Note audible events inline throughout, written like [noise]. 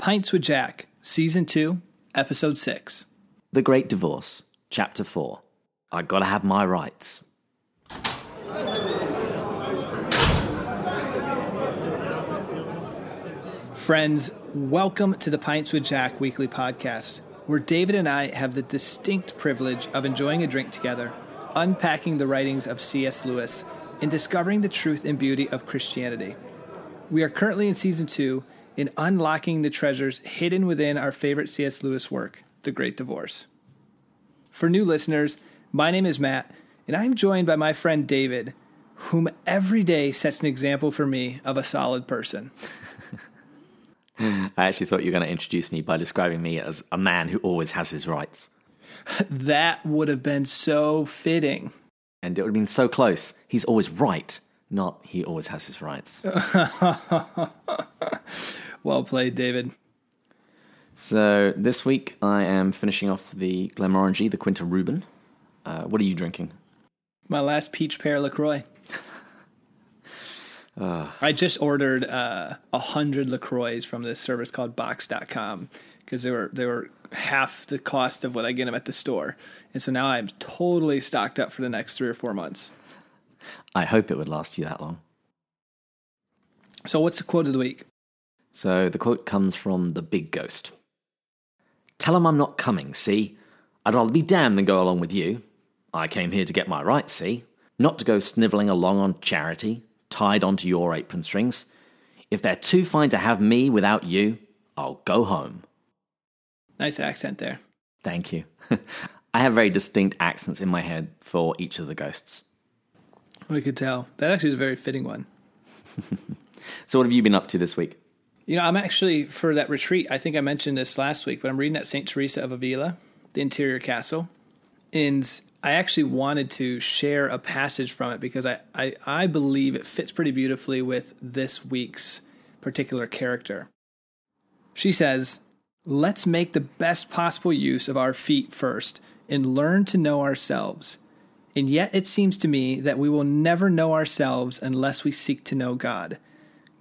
Pints with Jack, Season 2, Episode 6. The Great Divorce, Chapter 4. I gotta have my rights. Friends, welcome to the Pints with Jack weekly podcast, where David and I have the distinct privilege of enjoying a drink together, unpacking the writings of C.S. Lewis, and discovering the truth and beauty of Christianity. We are currently in season two in unlocking the treasures hidden within our favorite C.S. Lewis work, The Great Divorce. For new listeners, my name is Matt, and I'm joined by my friend David, whom every day sets an example for me of a solid person. [laughs] I actually thought you were going to introduce me by describing me as a man who always has his rights. [laughs] That would have been so fitting. And it would have been so close. He's always right, not he always has his rights. [laughs] Well played, David. so this week I am finishing off the Glenmorangie, the Quinta Ruban. Uh, what are you drinking? My last peach pear LaCroix. [laughs] I just ordered uh, a hundred LaCroix from this service called Boxed.com because they were they were half the cost of what I get them at the store, and so now I'm totally stocked up for the next three or four months. I hope it would last you that long. So, what's the quote of the week? So the quote comes from the big ghost. Tell him I'm not coming, see? I'd rather be damned than go along with you. I came here to get my rights, see? Not to go snivelling along on charity, tied onto your apron strings. If they're too fine to have me without you, I'll go home. Nice accent there. Thank you. [laughs] I have very distinct accents in my head for each of the ghosts. We could tell that actually is a very fitting one. [laughs] So, what have you been up to this week? You know, I'm actually for that retreat. I think I mentioned this last week, but I'm reading that Saint Teresa of Avila, the interior castle, and I actually wanted to share a passage from it because I, I, I believe it fits pretty beautifully with this week's particular character. She says, Let's make the best possible use of our feet first and learn to know ourselves. And yet it seems to me that we will never know ourselves unless we seek to know God.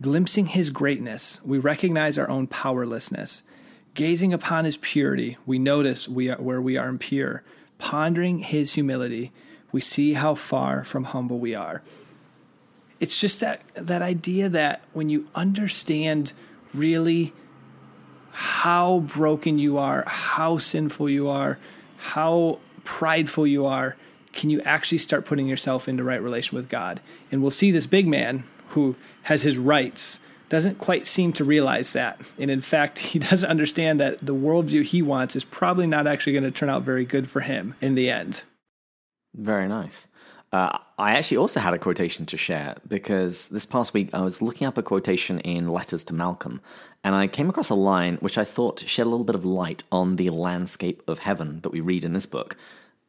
Glimpsing his greatness, we recognize our own powerlessness. Gazing upon his purity, we notice we are, where we are impure. Pondering his humility, we see how far from humble we are. It's just that, that idea that when you understand really how broken you are, how sinful you are, how prideful you are, can you actually start putting yourself into right relation with God? And we'll see this big man who has his rights doesn't quite seem to realize that. And in fact, [laughs] he doesn't understand that the worldview he wants is probably not actually going to turn out very good for him in the end. Very nice. Uh, I actually also had a quotation to share because this past week I was looking up a quotation in Letters to Malcolm and I came across a line which I thought shed a little bit of light on the landscape of heaven that we read in this book,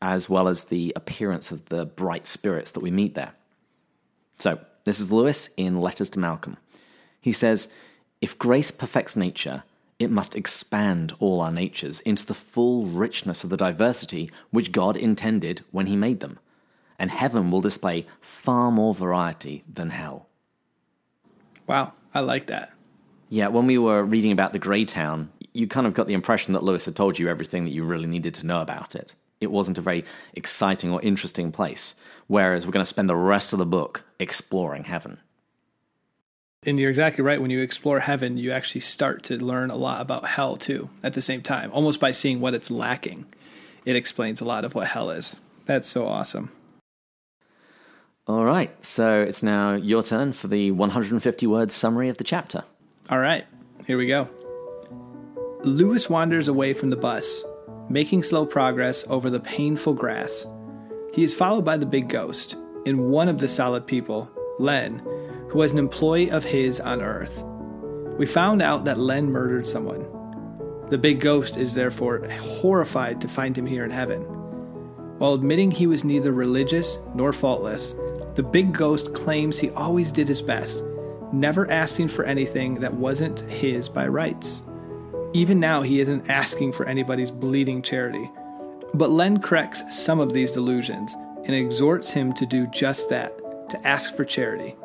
as well as the appearance of the bright spirits that we meet there. So, this is Lewis in Letters to Malcolm. He says, If grace perfects nature, it must expand all our natures into the full richness of the diversity which God intended when He made them, and heaven will display far more variety than hell. Wow, I like that. Yeah, when we were reading about the Grey Town, you kind of got the impression that Lewis had told you everything that you really needed to know about it. It wasn't a very exciting or interesting place, whereas we're going to spend the rest of the book exploring heaven. And you're exactly right. When you explore heaven, you actually start to learn a lot about hell too at the same time, almost by seeing what it's lacking. It explains a lot of what hell is. That's so awesome. All right, so it's now your turn for the 150 word summary of the chapter. All right, here we go. Lewis wanders away from the bus, making slow progress over the painful grass. He is followed by the big ghost and one of the solid people, Len, who was an employee of his on Earth. We found out that Len murdered someone. The big ghost is therefore horrified to find him here in heaven. While admitting he was neither religious nor faultless, the big ghost claims he always did his best, never asking for anything that wasn't his by rights. Even now, he isn't asking for anybody's bleeding charity. But Len corrects some of these delusions and exhorts him to do just that to ask for charity.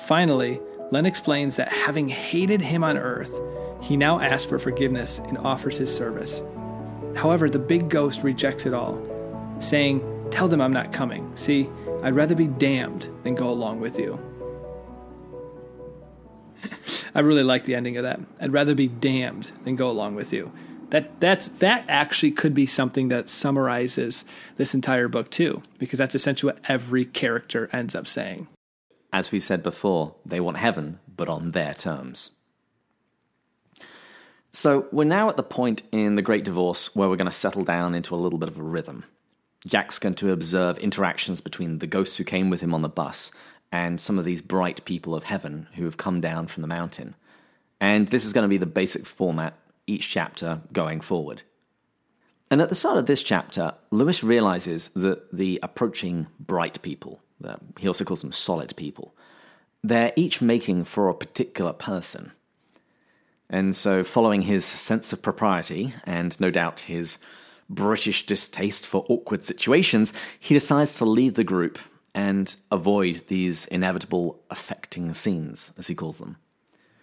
Finally, Len explains that having hated him on earth, He now asks for forgiveness and offers his service. However, the big ghost rejects it all, saying, Tell them I'm not coming. See, I'd rather be damned than go along with you. [laughs] I really like the ending of that. I'd rather be damned than go along with you. That that's that actually could be something that summarizes this entire book too, because that's essentially what every character ends up saying. As we said before, they want heaven, but on their terms. So we're now at the point in the Great Divorce where we're going to settle down into a little bit of a rhythm. Jack's going to observe interactions between the ghosts who came with him on the bus and some of these bright people of heaven who have come down from the mountain. And this is going to be the basic format each chapter going forward. And at the start of this chapter, Lewis realizes that the approaching bright people, uh, he also calls them solid people, they're each making for a particular person. And so, following his sense of propriety, and no doubt his British distaste for awkward situations, he decides to leave the group and avoid these inevitable affecting scenes, as he calls them.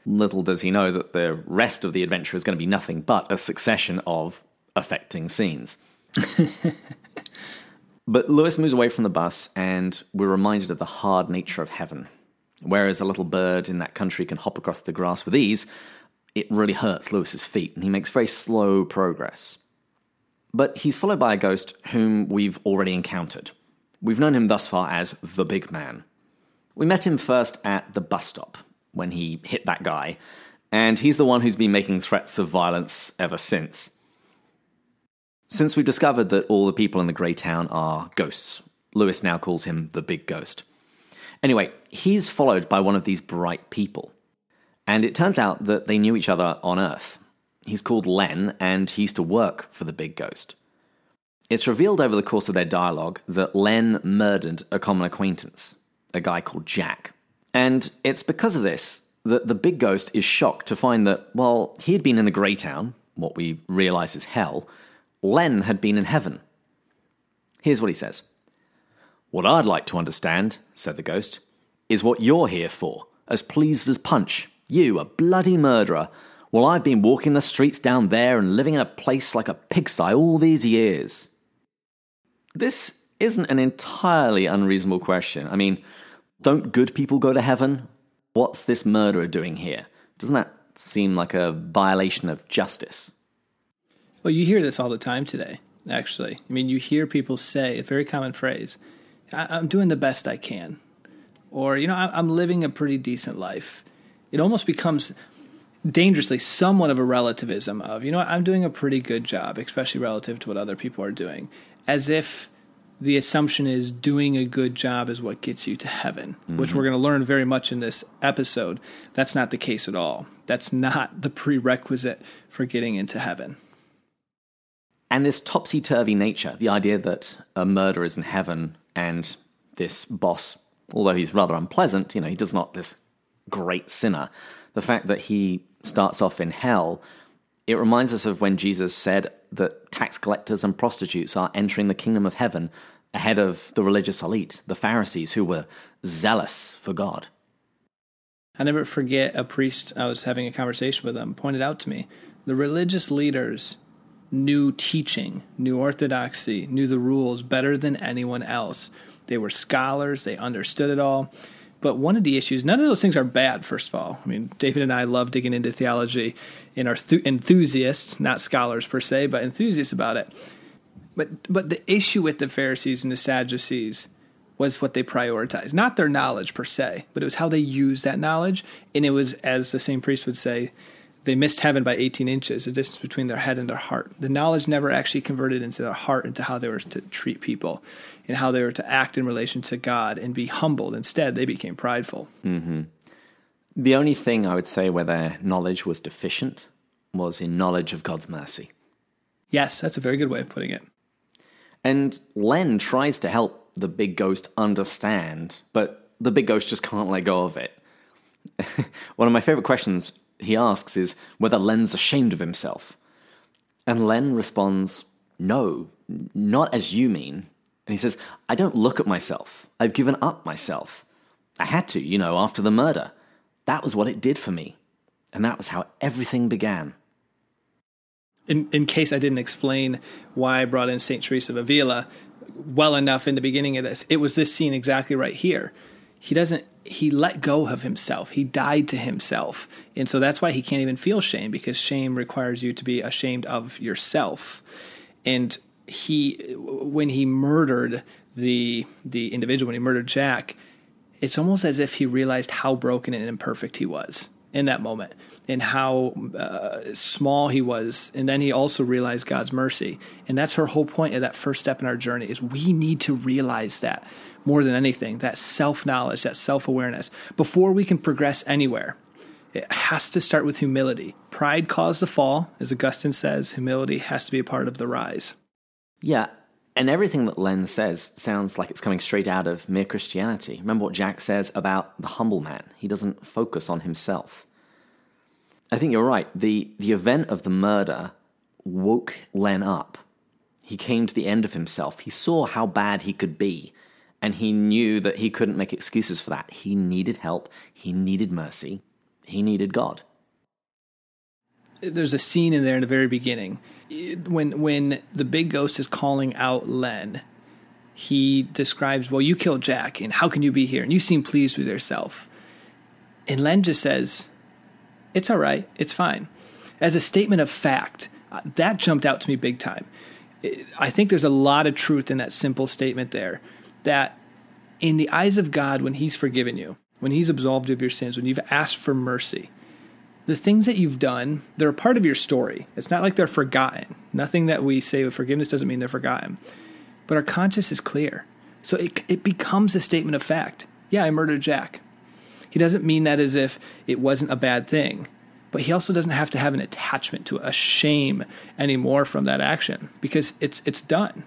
Little does he know that the rest of the adventure is going to be nothing but a succession of affecting scenes. [laughs] but Lewis moves away from the bus, and we're reminded of the hard nature of heaven. Whereas a little bird in that country can hop across the grass with ease, it really hurts Lewis's feet, and he makes very slow progress. But he's followed by a ghost whom we've already encountered. We've known him thus far as the Big Man. We met him first at the bus stop, when he hit that guy, and he's the one who's been making threats of violence ever since. Since we've discovered that all the people in the Grey Town are ghosts, Lewis now calls him the Big Ghost. Anyway, he's followed by one of these bright people, and it turns out that they knew each other on Earth. He's called Len, and he used to work for the Big Ghost. It's revealed over the course of their dialogue that Len murdered a common acquaintance, a guy called Jack. And it's because of this that the big ghost is shocked to find that, while he had been in the Grey Town, what we realize is hell, Len had been in heaven. Here's what he says What I'd like to understand, said the ghost, is what you're here for, as pleased as punch. You, a bloody murderer. Well, I've been walking the streets down there and living in a place like a pigsty all these years. This isn't an entirely unreasonable question. I mean, don't good people go to heaven? What's this murderer doing here? Doesn't that seem like a violation of justice? Well, you hear this all the time today, actually. I mean, you hear people say a very common phrase I'm doing the best I can. Or, you know, I'm living a pretty decent life. It almost becomes dangerously somewhat of a relativism of, you know, I'm doing a pretty good job, especially relative to what other people are doing, as if the assumption is doing a good job is what gets you to heaven, mm-hmm. which we're going to learn very much in this episode. That's not the case at all. That's not the prerequisite for getting into heaven. And this topsy turvy nature, the idea that a murderer is in heaven and this boss, although he's rather unpleasant, you know, he does not this great sinner. The fact that he starts off in hell, it reminds us of when Jesus said, that tax collectors and prostitutes are entering the kingdom of heaven ahead of the religious elite, the Pharisees, who were zealous for God. I never forget a priest I was having a conversation with him pointed out to me the religious leaders knew teaching, knew orthodoxy, knew the rules better than anyone else. They were scholars, they understood it all. But one of the issues, none of those things are bad, first of all. I mean, David and I love digging into theology and are th- enthusiasts, not scholars per se, but enthusiasts about it. But, but the issue with the Pharisees and the Sadducees was what they prioritized. Not their knowledge per se, but it was how they used that knowledge. And it was, as the same priest would say, they missed heaven by 18 inches, the distance between their head and their heart. The knowledge never actually converted into their heart, into how they were to treat people and how they were to act in relation to God and be humbled. Instead, they became prideful. Mm-hmm. The only thing I would say where their knowledge was deficient was in knowledge of God's mercy. Yes, that's a very good way of putting it. And Len tries to help the big ghost understand, but the big ghost just can't let go of it. [laughs] One of my favorite questions he asks is whether Len's ashamed of himself. And Len responds, No, not as you mean. And he says, I don't look at myself. I've given up myself. I had to, you know, after the murder. That was what it did for me. And that was how everything began. In, in case I didn't explain why I brought in St. Teresa of Avila well enough in the beginning of this, it was this scene exactly right here. He doesn't, he let go of himself. He died to himself. And so that's why he can't even feel shame because shame requires you to be ashamed of yourself. And he, when he murdered the, the individual, when he murdered Jack, it's almost as if he realized how broken and imperfect he was in that moment and how uh, small he was and then he also realized god's mercy and that's her whole point of that first step in our journey is we need to realize that more than anything that self-knowledge that self-awareness before we can progress anywhere it has to start with humility pride caused the fall as augustine says humility has to be a part of the rise yeah and everything that Len says sounds like it's coming straight out of mere Christianity. Remember what Jack says about the humble man. He doesn't focus on himself. I think you're right. The, the event of the murder woke Len up. He came to the end of himself. He saw how bad he could be, and he knew that he couldn't make excuses for that. He needed help, he needed mercy, he needed God. There's a scene in there in the very beginning when when the big ghost is calling out Len, he describes, "Well, you killed Jack, and how can you be here? And you seem pleased with yourself." And Len just says, "It's all right. It's fine." As a statement of fact, uh, that jumped out to me big time. I think there's a lot of truth in that simple statement there. That in the eyes of God, when He's forgiven you, when He's absolved of your sins, when you've asked for mercy, the things that you've done, they're a part of your story. It's not like they're forgotten. Nothing that we say with forgiveness doesn't mean they're forgotten. But our conscience is clear. So it, it becomes a statement of fact. Yeah, I murdered Jack. He doesn't mean that as if it wasn't a bad thing, but he also doesn't have to have an attachment to a shame anymore from that action because it's it's done.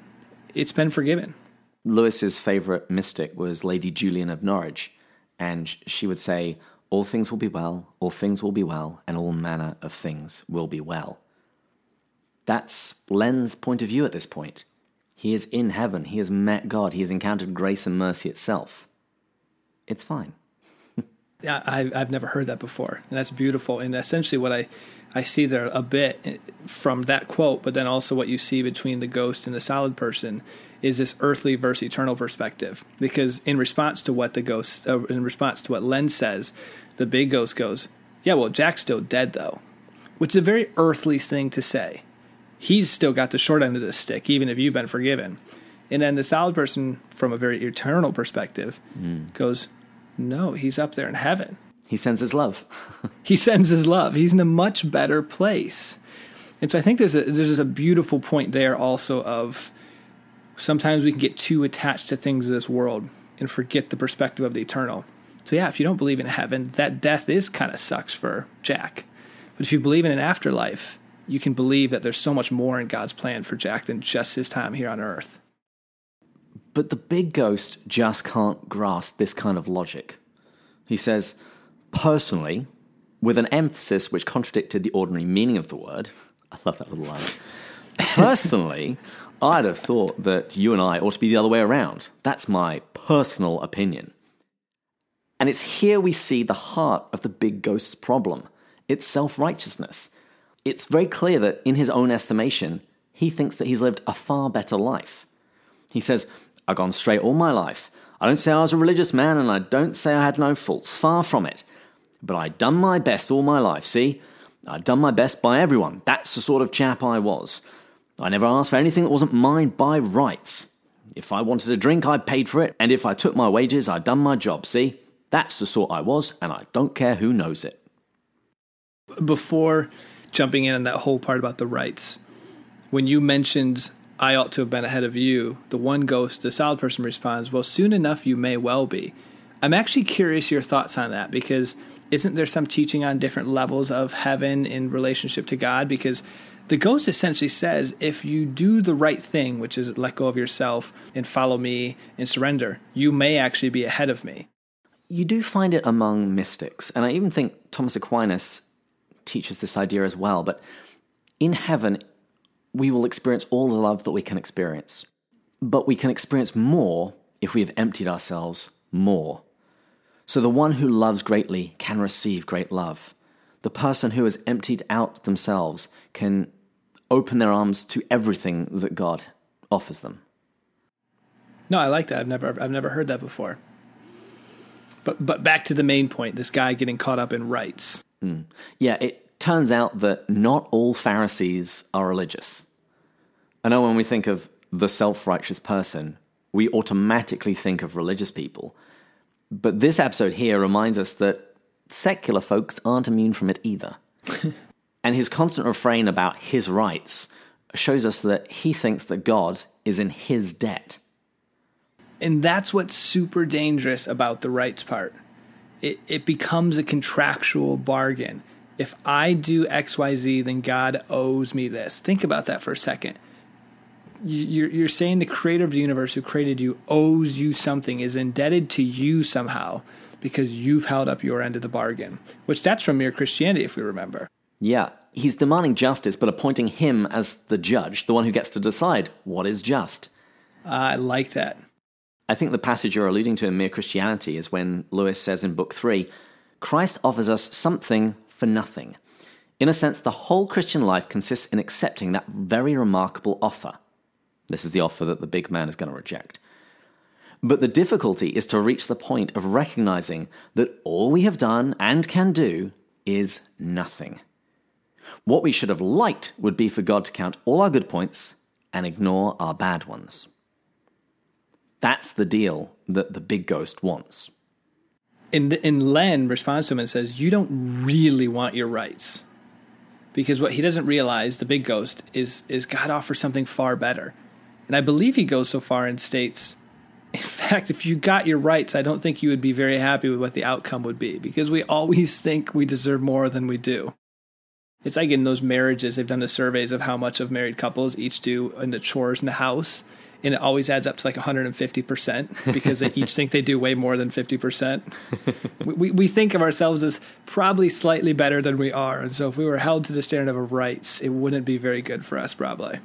It's been forgiven. Lewis's favorite mystic was Lady Julian of Norwich, and she would say, all things will be well, all things will be well, and all manner of things will be well. That's Len's point of view at this point. He is in heaven, he has met God, he has encountered grace and mercy itself. It's fine. [laughs] yeah, I've never heard that before, and that's beautiful. And essentially, what I, I see there a bit from that quote, but then also what you see between the ghost and the solid person is this earthly versus eternal perspective. Because in response to what the ghost, uh, in response to what Len says, the big ghost goes, "Yeah, well, Jack's still dead though," which is a very earthly thing to say. He's still got the short end of the stick, even if you've been forgiven. And then the solid person, from a very eternal perspective, mm. goes, "No, he's up there in heaven." He sends his love. [laughs] he sends his love. He's in a much better place. And so I think there's a there's a beautiful point there also of sometimes we can get too attached to things of this world and forget the perspective of the eternal. So yeah, if you don't believe in heaven, that death is kind of sucks for Jack. But if you believe in an afterlife, you can believe that there's so much more in God's plan for Jack than just his time here on earth. But the big ghost just can't grasp this kind of logic. He says, personally, with an emphasis which contradicted the ordinary meaning of the word. [laughs] I love that little line. Personally, I'd have thought that you and I ought to be the other way around. That's my personal opinion. And it's here we see the heart of the big ghost's problem it's self righteousness. It's very clear that, in his own estimation, he thinks that he's lived a far better life. He says, I've gone straight all my life. I don't say I was a religious man, and I don't say I had no faults. Far from it. But I'd done my best all my life, see? I'd done my best by everyone. That's the sort of chap I was. I never asked for anything that wasn't mine by rights. If I wanted a drink, I paid for it, and if I took my wages, I'd done my job, see? That's the sort I was, and I don't care who knows it. Before jumping in on that whole part about the rights, when you mentioned I ought to have been ahead of you, the one ghost, the solid person responds, Well, soon enough you may well be. I'm actually curious your thoughts on that because isn't there some teaching on different levels of heaven in relationship to God? Because the ghost essentially says if you do the right thing, which is let go of yourself and follow me and surrender, you may actually be ahead of me. You do find it among mystics, and I even think Thomas Aquinas teaches this idea as well. But in heaven, we will experience all the love that we can experience. But we can experience more if we have emptied ourselves more. So the one who loves greatly can receive great love. the person who has emptied out themselves can open their arms to everything that God offers them. No, I like that. I've never I've never heard that before. But but back to the main point, this guy getting caught up in rights. Mm. Yeah, it turns out that not all Pharisees are religious. I know when we think of the self-righteous person, we automatically think of religious people. But this episode here reminds us that secular folks aren't immune from it either. [laughs] and his constant refrain about his rights shows us that he thinks that God is in his debt. And that's what's super dangerous about the rights part. It, it becomes a contractual bargain. If I do XYZ, then God owes me this. Think about that for a second. You're, you're saying the creator of the universe who created you owes you something, is indebted to you somehow because you've held up your end of the bargain, which that's from mere Christianity, if we remember. Yeah, he's demanding justice, but appointing him as the judge, the one who gets to decide what is just. I like that. I think the passage you're alluding to in Mere Christianity is when Lewis says in Book 3 Christ offers us something for nothing. In a sense, the whole Christian life consists in accepting that very remarkable offer. This is the offer that the big man is going to reject. But the difficulty is to reach the point of recognizing that all we have done and can do is nothing. What we should have liked would be for God to count all our good points and ignore our bad ones. That's the deal that the big ghost wants. In, in Len responds to him and says, You don't really want your rights. Because what he doesn't realize, the big ghost, is, is God offers something far better. And I believe he goes so far and states, in [laughs] fact, if you got your rights, I don't think you would be very happy with what the outcome would be because we always think we deserve more than we do. It's like in those marriages, they've done the surveys of how much of married couples each do in the chores in the house and it always adds up to like 150% because they each think they do way more than 50%. we, we think of ourselves as probably slightly better than we are. And so if we were held to the standard of rights, it wouldn't be very good for us, probably.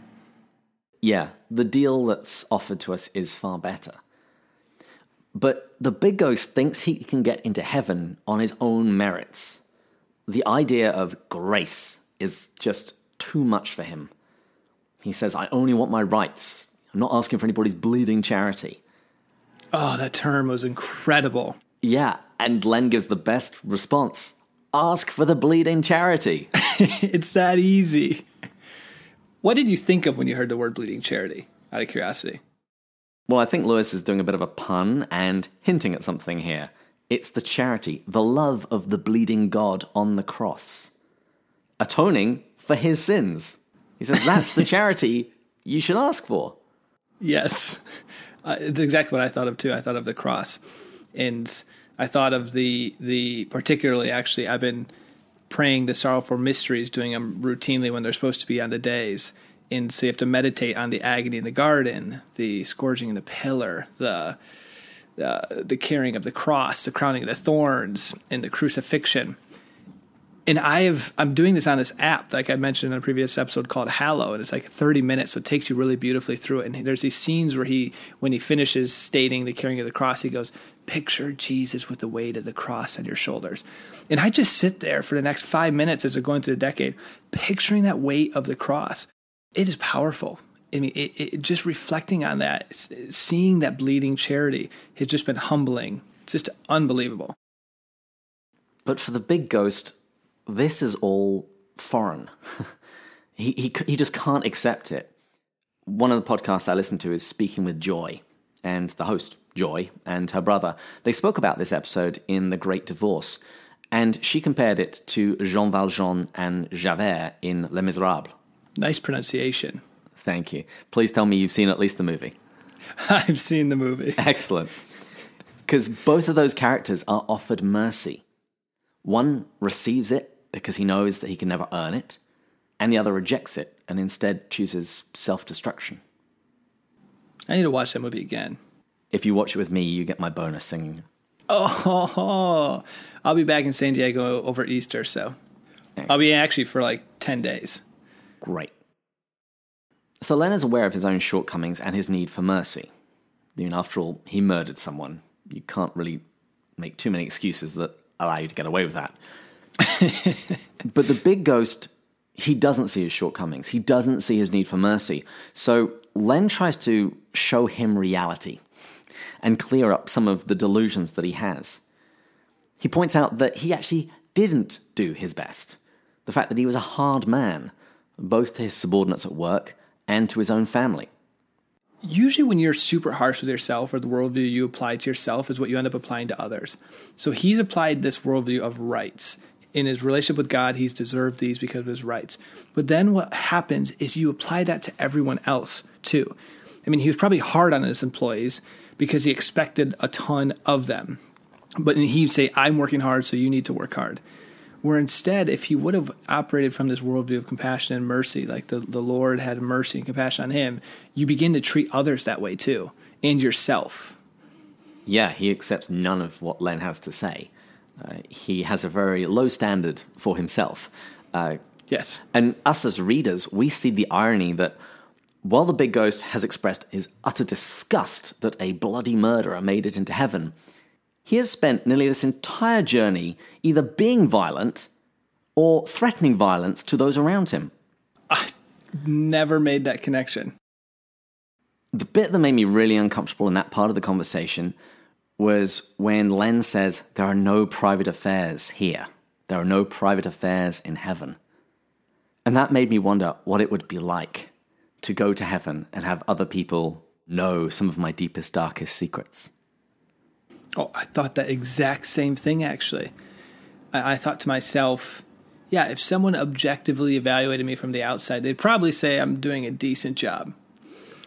Yeah, the deal that's offered to us is far better. But the big ghost thinks he can get into heaven on his own merits. The idea of grace is just too much for him. He says, I only want my rights. I'm not asking for anybody's bleeding charity. Oh, that term was incredible. Yeah, and Len gives the best response ask for the bleeding charity. [laughs] it's that easy. What did you think of when you heard the word bleeding charity, out of curiosity? Well, I think Lewis is doing a bit of a pun and hinting at something here. It's the charity, the love of the bleeding God on the cross, atoning for his sins. He says that's the charity you should ask for. Yes, [laughs] uh, it's exactly what I thought of too. I thought of the cross, and I thought of the the particularly actually. I've been praying the sorrowful mysteries, doing them routinely when they're supposed to be on the days. And so you have to meditate on the agony in the garden, the scourging in the pillar, the uh, the carrying of the cross, the crowning of the thorns, and the crucifixion and I have I'm doing this on this app, like I mentioned in a previous episode called Hallow, and it's like 30 minutes, so it takes you really beautifully through it. And there's these scenes where he, when he finishes stating the carrying of the cross, he goes, "Picture Jesus with the weight of the cross on your shoulders," and I just sit there for the next five minutes as we're going through the decade, picturing that weight of the cross. It is powerful. I mean, it, it, just reflecting on that, seeing that bleeding charity has just been humbling. It's just unbelievable. But for the big ghost, this is all foreign. [laughs] he, he, he just can't accept it. One of the podcasts I listen to is Speaking with Joy, and the host, Joy, and her brother, they spoke about this episode in The Great Divorce, and she compared it to Jean Valjean and Javert in Les Miserables. Nice pronunciation. Thank you. Please tell me you've seen at least the movie. [laughs] I've seen the movie. [laughs] Excellent. Because both of those characters are offered mercy. One receives it because he knows that he can never earn it, and the other rejects it and instead chooses self destruction. I need to watch that movie again. If you watch it with me, you get my bonus singing. Oh, [laughs] I'll be back in San Diego over Easter, so Excellent. I'll be actually for like 10 days. Great. So Len is aware of his own shortcomings and his need for mercy. I mean, after all, he murdered someone. You can't really make too many excuses that allow you to get away with that. [laughs] but the big ghost, he doesn't see his shortcomings. He doesn't see his need for mercy. So Len tries to show him reality and clear up some of the delusions that he has. He points out that he actually didn't do his best. The fact that he was a hard man, both to his subordinates at work and to his own family. Usually, when you're super harsh with yourself or the worldview you apply to yourself is what you end up applying to others. So he's applied this worldview of rights. In his relationship with God, he's deserved these because of his rights. But then what happens is you apply that to everyone else too. I mean, he was probably hard on his employees because he expected a ton of them. But he'd say, I'm working hard, so you need to work hard. Where instead, if he would have operated from this worldview of compassion and mercy, like the, the Lord had mercy and compassion on him, you begin to treat others that way too, and yourself. Yeah, he accepts none of what Len has to say. Uh, he has a very low standard for himself. Uh, yes. And us as readers, we see the irony that while the big ghost has expressed his utter disgust that a bloody murderer made it into heaven, he has spent nearly this entire journey either being violent or threatening violence to those around him. I never made that connection. The bit that made me really uncomfortable in that part of the conversation was when Len says, There are no private affairs here. There are no private affairs in heaven. And that made me wonder what it would be like to go to heaven and have other people know some of my deepest, darkest secrets. Oh, I thought that exact same thing actually. I, I, thought to myself, yeah, if someone objectively evaluated me from the outside, they'd probably say I'm doing a decent job.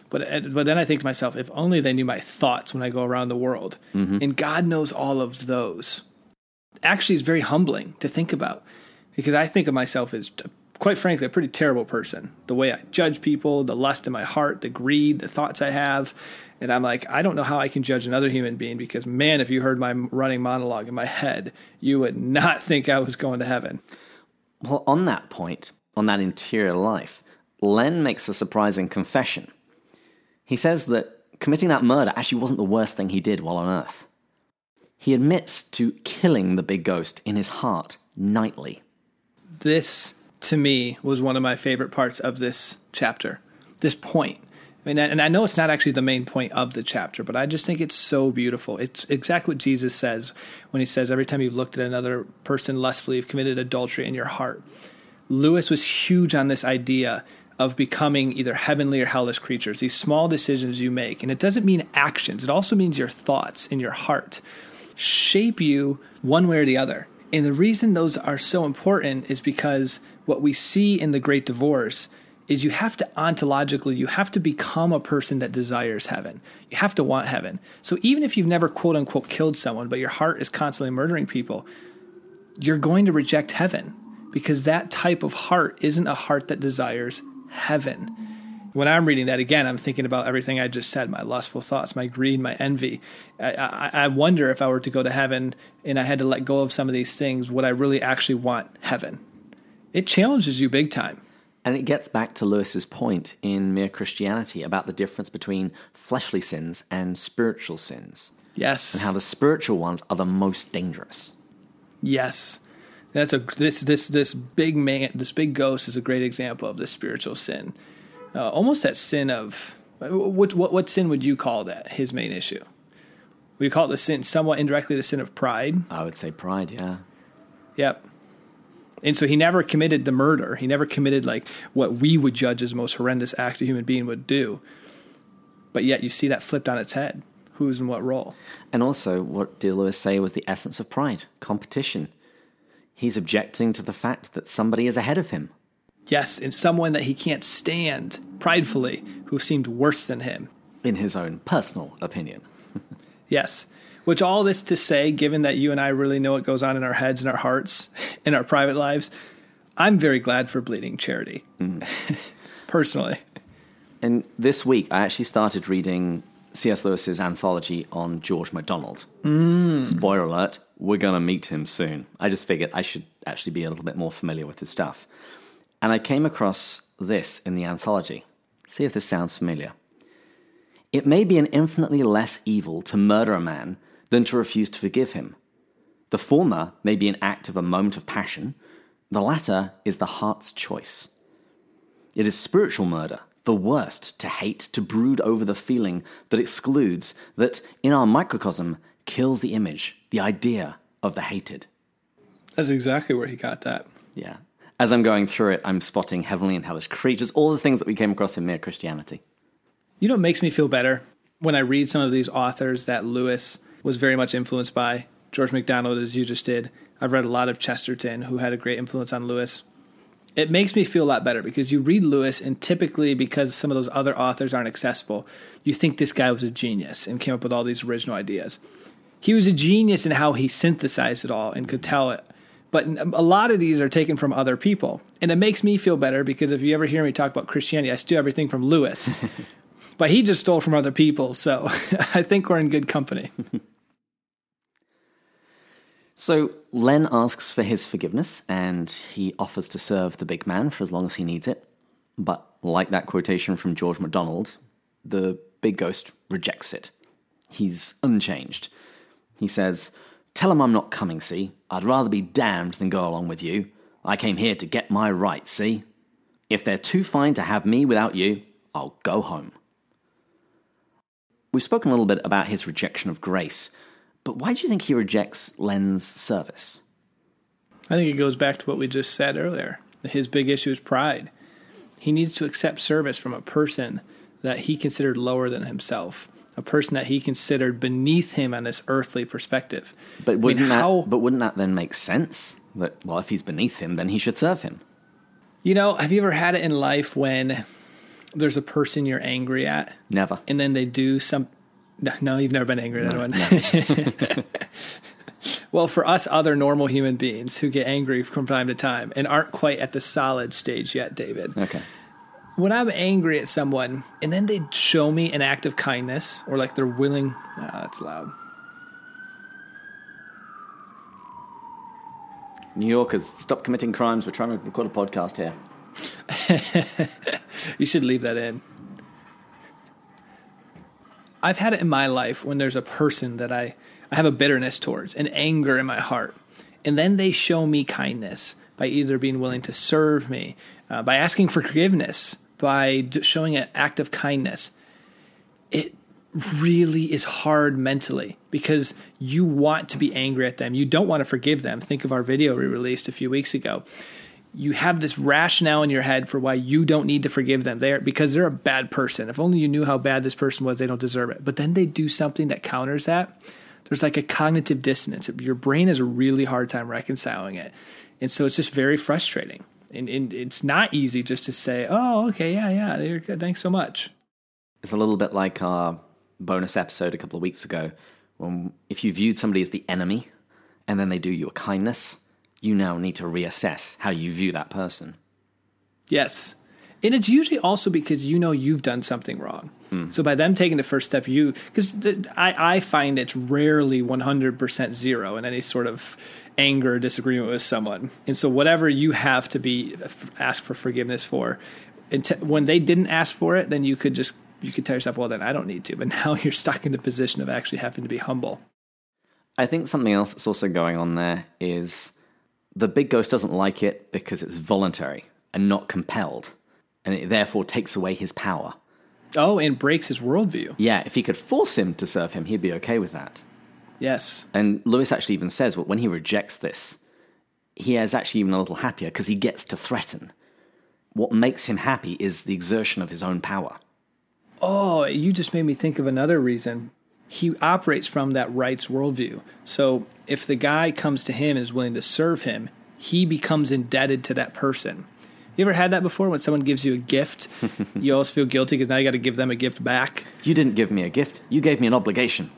But but then I think to myself, if only they knew my thoughts when I go around the world, mm-hmm. and God knows all of those. Actually, it's very humbling to think about because I think of myself as, quite frankly, a pretty terrible person. The way I judge people, the lust in my heart, the greed, the thoughts I have, and I'm like, I don't know how I can judge another human being because, man, if you heard my running monologue in my head, you would not think I was going to heaven. Well, on that point, on that interior life, Len makes a surprising confession. He says that committing that murder actually wasn't the worst thing he did while on Earth. He admits to killing the big ghost in his heart nightly. This, to me, was one of my favorite parts of this chapter. This point mean, and I know it's not actually the main point of the chapter, but I just think it's so beautiful. It's exactly what Jesus says when he says, Every time you've looked at another person lustfully, you've committed adultery in your heart. Lewis was huge on this idea of becoming either heavenly or hellish creatures, these small decisions you make. And it doesn't mean actions, it also means your thoughts in your heart shape you one way or the other. And the reason those are so important is because what we see in the great divorce is you have to ontologically you have to become a person that desires heaven. You have to want heaven. So even if you've never quote unquote killed someone but your heart is constantly murdering people you're going to reject heaven because that type of heart isn't a heart that desires heaven. When i'm reading that again i'm thinking about everything i just said my lustful thoughts my greed my envy. I, I, I wonder if i were to go to heaven and i had to let go of some of these things would i really actually want heaven? It challenges you big time and it gets back to Lewis's point in Mere Christianity about the difference between fleshly sins and spiritual sins. Yes. And how the spiritual ones are the most dangerous. Yes. That's a this this this big man this big ghost is a great example of the spiritual sin. Uh, almost that sin of what, what what sin would you call that? His main issue. We call it the sin somewhat indirectly the sin of pride. I would say pride, yeah. Yep and so he never committed the murder. He never committed like what we would judge as the most horrendous act a human being would do. But yet you see that flipped on its head. Who's in what role? And also, what did Lewis say was the essence of pride competition. He's objecting to the fact that somebody is ahead of him. Yes, in someone that he can't stand, pridefully, who seemed worse than him. In his own personal opinion. [laughs] yes. Which all this to say, given that you and I really know what goes on in our heads and our hearts, [laughs] in our private lives, I'm very glad for Bleeding Charity, mm. [laughs] personally. And this week, I actually started reading C.S. Lewis's anthology on George MacDonald. Mm. Spoiler alert, we're going to meet him soon. I just figured I should actually be a little bit more familiar with his stuff. And I came across this in the anthology. See if this sounds familiar. It may be an infinitely less evil to murder a man than to refuse to forgive him. The former may be an act of a moment of passion, the latter is the heart's choice. It is spiritual murder, the worst, to hate, to brood over the feeling that excludes, that in our microcosm kills the image, the idea of the hated. That's exactly where he got that. Yeah. As I'm going through it, I'm spotting heavenly and hellish creatures, all the things that we came across in Mere Christianity. You know what makes me feel better? When I read some of these authors that Lewis was very much influenced by, George MacDonald, as you just did. I've read a lot of Chesterton, who had a great influence on Lewis. It makes me feel a lot better because you read Lewis, and typically, because some of those other authors aren't accessible, you think this guy was a genius and came up with all these original ideas. He was a genius in how he synthesized it all and could tell it. But a lot of these are taken from other people. And it makes me feel better because if you ever hear me talk about Christianity, I steal everything from Lewis. [laughs] but he just stole from other people. So [laughs] I think we're in good company. [laughs] So Len asks for his forgiveness and he offers to serve the big man for as long as he needs it. But like that quotation from George MacDonald, the big ghost rejects it. He's unchanged. He says, Tell him I'm not coming, see? I'd rather be damned than go along with you. I came here to get my rights, see? If they're too fine to have me without you, I'll go home. We've spoken a little bit about his rejection of grace, but why do you think he rejects Len's service? I think it goes back to what we just said earlier. His big issue is pride. He needs to accept service from a person that he considered lower than himself, a person that he considered beneath him on this earthly perspective. But wouldn't I mean, how, that but wouldn't that then make sense? That well, if he's beneath him, then he should serve him. You know, have you ever had it in life when there's a person you're angry at? Never. And then they do some no, no, you've never been angry at no, anyone. No. [laughs] well, for us other normal human beings who get angry from time to time and aren't quite at the solid stage yet, David. Okay. When I'm angry at someone and then they show me an act of kindness or like they're willing, oh, that's loud. New Yorkers, stop committing crimes. We're trying to record a podcast here. [laughs] you should leave that in. I've had it in my life when there's a person that I, I have a bitterness towards, an anger in my heart, and then they show me kindness by either being willing to serve me, uh, by asking for forgiveness, by showing an act of kindness. It really is hard mentally because you want to be angry at them. You don't want to forgive them. Think of our video we released a few weeks ago you have this rationale in your head for why you don't need to forgive them there because they're a bad person. If only you knew how bad this person was, they don't deserve it. But then they do something that counters that. There's like a cognitive dissonance. Your brain has a really hard time reconciling it. And so it's just very frustrating. And, and it's not easy just to say, oh, okay, yeah, yeah, you're good. Thanks so much. It's a little bit like our bonus episode a couple of weeks ago when if you viewed somebody as the enemy and then they do you a kindness, you now need to reassess how you view that person. Yes. And it's usually also because you know you've done something wrong. Mm. So by them taking the first step, you because I, I find it's rarely 100% zero in any sort of anger or disagreement with someone. And so whatever you have to be ask for forgiveness for, when they didn't ask for it, then you could just you could tell yourself, well, then I don't need to. But [laughs] now you're stuck in the position of actually having to be humble. I think something else that's also going on there is the big ghost doesn't like it because it's voluntary and not compelled, and it therefore takes away his power. Oh, and breaks his worldview. Yeah, if he could force him to serve him, he'd be okay with that. Yes. And Lewis actually even says that when he rejects this, he is actually even a little happier because he gets to threaten. What makes him happy is the exertion of his own power. Oh, you just made me think of another reason he operates from that rights worldview. So if the guy comes to him and is willing to serve him, he becomes indebted to that person. You ever had that before when someone gives you a gift? [laughs] you always feel guilty because now you got to give them a gift back. You didn't give me a gift. You gave me an obligation.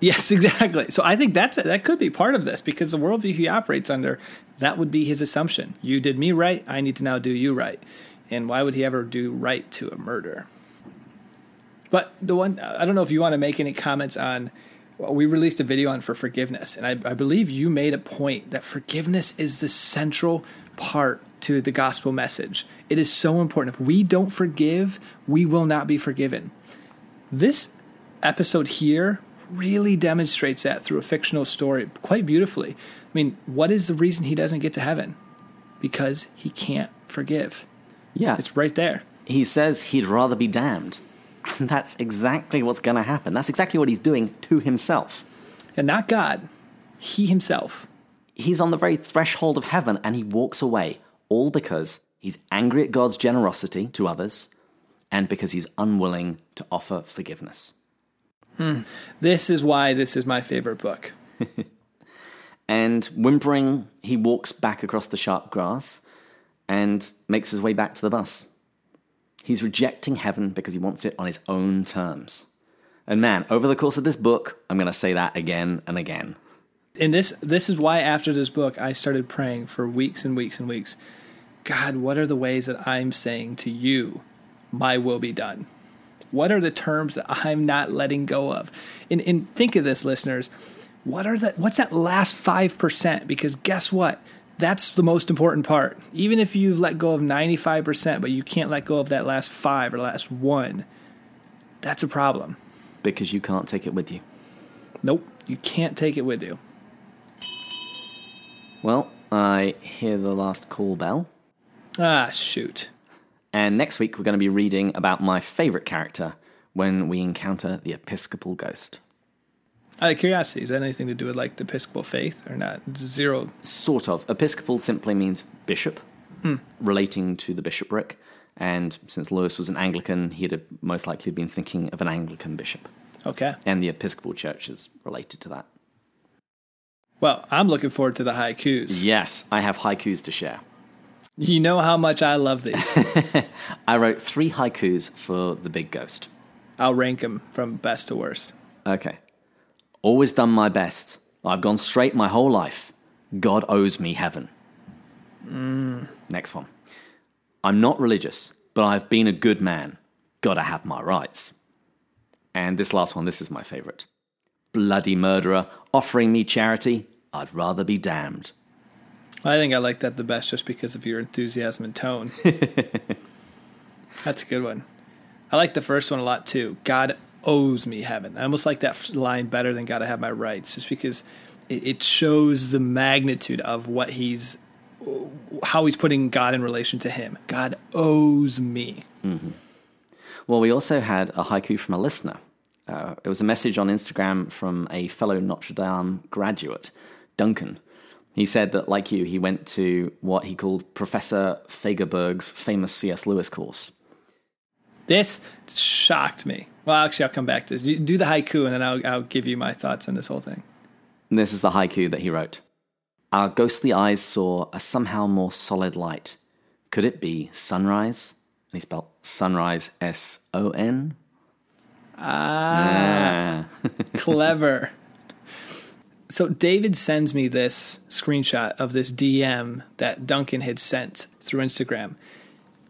Yes, [laughs] exactly. So I think that's that could be part of this because the worldview he operates under, that would be his assumption. You did me right. I need to now do you right. And why would he ever do right to a murder? But the one I don't know if you want to make any comments on. Well, we released a video on for forgiveness, and I, I believe you made a point that forgiveness is the central part to the gospel message. It is so important. If we don't forgive, we will not be forgiven. This episode here really demonstrates that through a fictional story quite beautifully. I mean, what is the reason he doesn't get to heaven? Because he can't forgive. Yeah. It's right there. he says he'd rather be damned. And [laughs] that's exactly what's going to happen. That's exactly what he's doing to himself. And not God, he himself. He's on the very threshold of heaven and he walks away, all because he's angry at God's generosity to others and because he's unwilling to offer forgiveness. Hmm. This is why this is my favorite book. [laughs] And whimpering, he walks back across the sharp grass and makes his way back to the bus. He's rejecting heaven because he wants it on his own terms. And man, over the course of this book, I'm going to say that again and again. And this this is why after this book I started praying for weeks and weeks and weeks. God, what are the ways that I'm saying to you, my will be done? What are the terms that I'm not letting go of? And, and think of this, listeners. What are the what's that last five percent? Because guess what? That's the most important part. Even if you've let go of 95%, but you can't let go of that last five or last one, that's a problem. Because you can't take it with you. Nope, you can't take it with you. Well, I hear the last call bell. Ah, shoot. And next week, we're going to be reading about my favorite character when we encounter the Episcopal Ghost. Out of curiosity, is that anything to do with like the Episcopal faith or not? Zero. Sort of. Episcopal simply means bishop, hmm. relating to the bishopric. And since Lewis was an Anglican, he'd have most likely been thinking of an Anglican bishop. Okay. And the Episcopal Church is related to that. Well, I'm looking forward to the haikus. Yes, I have haikus to share. You know how much I love these. [laughs] I wrote three haikus for the big ghost. I'll rank them from best to worst. Okay. Always done my best. I've gone straight my whole life. God owes me heaven. Mm. Next one. I'm not religious, but I've been a good man. Gotta have my rights. And this last one, this is my favorite. Bloody murderer, offering me charity, I'd rather be damned. I think I like that the best just because of your enthusiasm and tone. [laughs] That's a good one. I like the first one a lot too. God owes me heaven. I almost like that line better than "Gotta have my rights," just because it, shows the magnitude of what he's, how he's putting God in relation to him. God owes me. Well, we also had a haiku from a listener. Uh, it was a message on Instagram from a fellow Notre Dame graduate, Duncan. He said that, like you, he went to what he called Professor Fagerberg's famous C.S. Lewis course. This shocked me. Well, actually, I'll come back to this. Do the haiku, and then I'll, I'll give you my thoughts on this whole thing. And this is the haiku that he wrote Our ghostly eyes saw a somehow more solid light. Could it be sunrise? And he spelled sunrise S O N. Ah. Clever. So David sends me this screenshot of this DM that Duncan had sent through Instagram.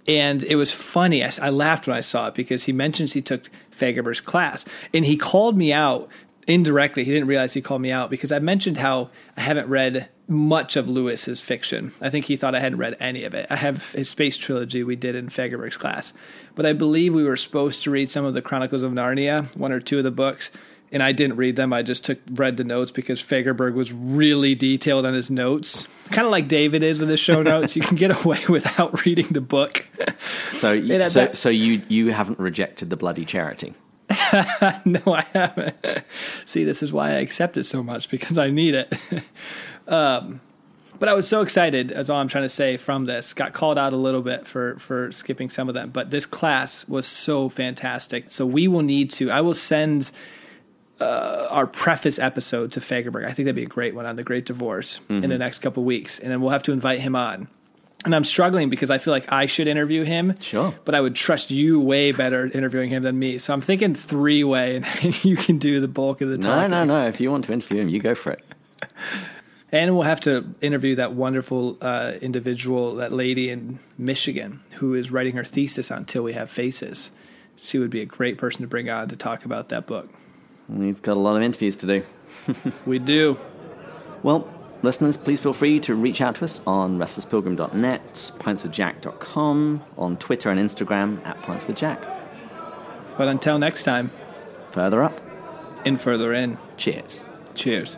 And it was funny. I, I laughed when I saw it because he mentions he took Fagerberg's class. And he called me out indirectly. He didn't realize he called me out because I mentioned how I haven't read much of Lewis's fiction. I think he thought I hadn't read any of it. I have his space trilogy we did in Fagerberg's class. But I believe we were supposed to read some of the Chronicles of Narnia, one or two of the books and I didn't read them. I just took read the notes because Fagerberg was really detailed on his notes, kind of like David is with his show [laughs] notes. You can get away [laughs] without reading the book. So, [laughs] you, so, that- so you, you haven't rejected the bloody charity. no, I haven't. See, this is why I accept it so much because I need it. um, but I was so excited, as all I'm trying to say from this. Got called out a little bit for for skipping some of them, but this class was so fantastic. So we will need to. I will send uh, our preface episode to Fagerberg. I think that'd be a great one on the Great Divorce in the next couple weeks, and then we'll have to invite him on. And I'm struggling because I feel like I should interview him. Sure. But I would trust you way better interviewing him than me. So I'm thinking three way, and [laughs] you can do the bulk of the time. No, no, no. If you want to interview him, you go for it. [laughs] And we'll have to interview that wonderful uh, individual, that lady in Michigan who is writing her thesis on Till We Have Faces. She would be a great person to bring on to talk about that book. We've got a lot of interviews to do. [laughs] We do. Well, listeners, please feel free to reach out to us on restlesspilgrim.net, pintswithjack.com, on Twitter and Instagram at pintswithjack. But until next time. Further up. in further in. Cheers. Cheers.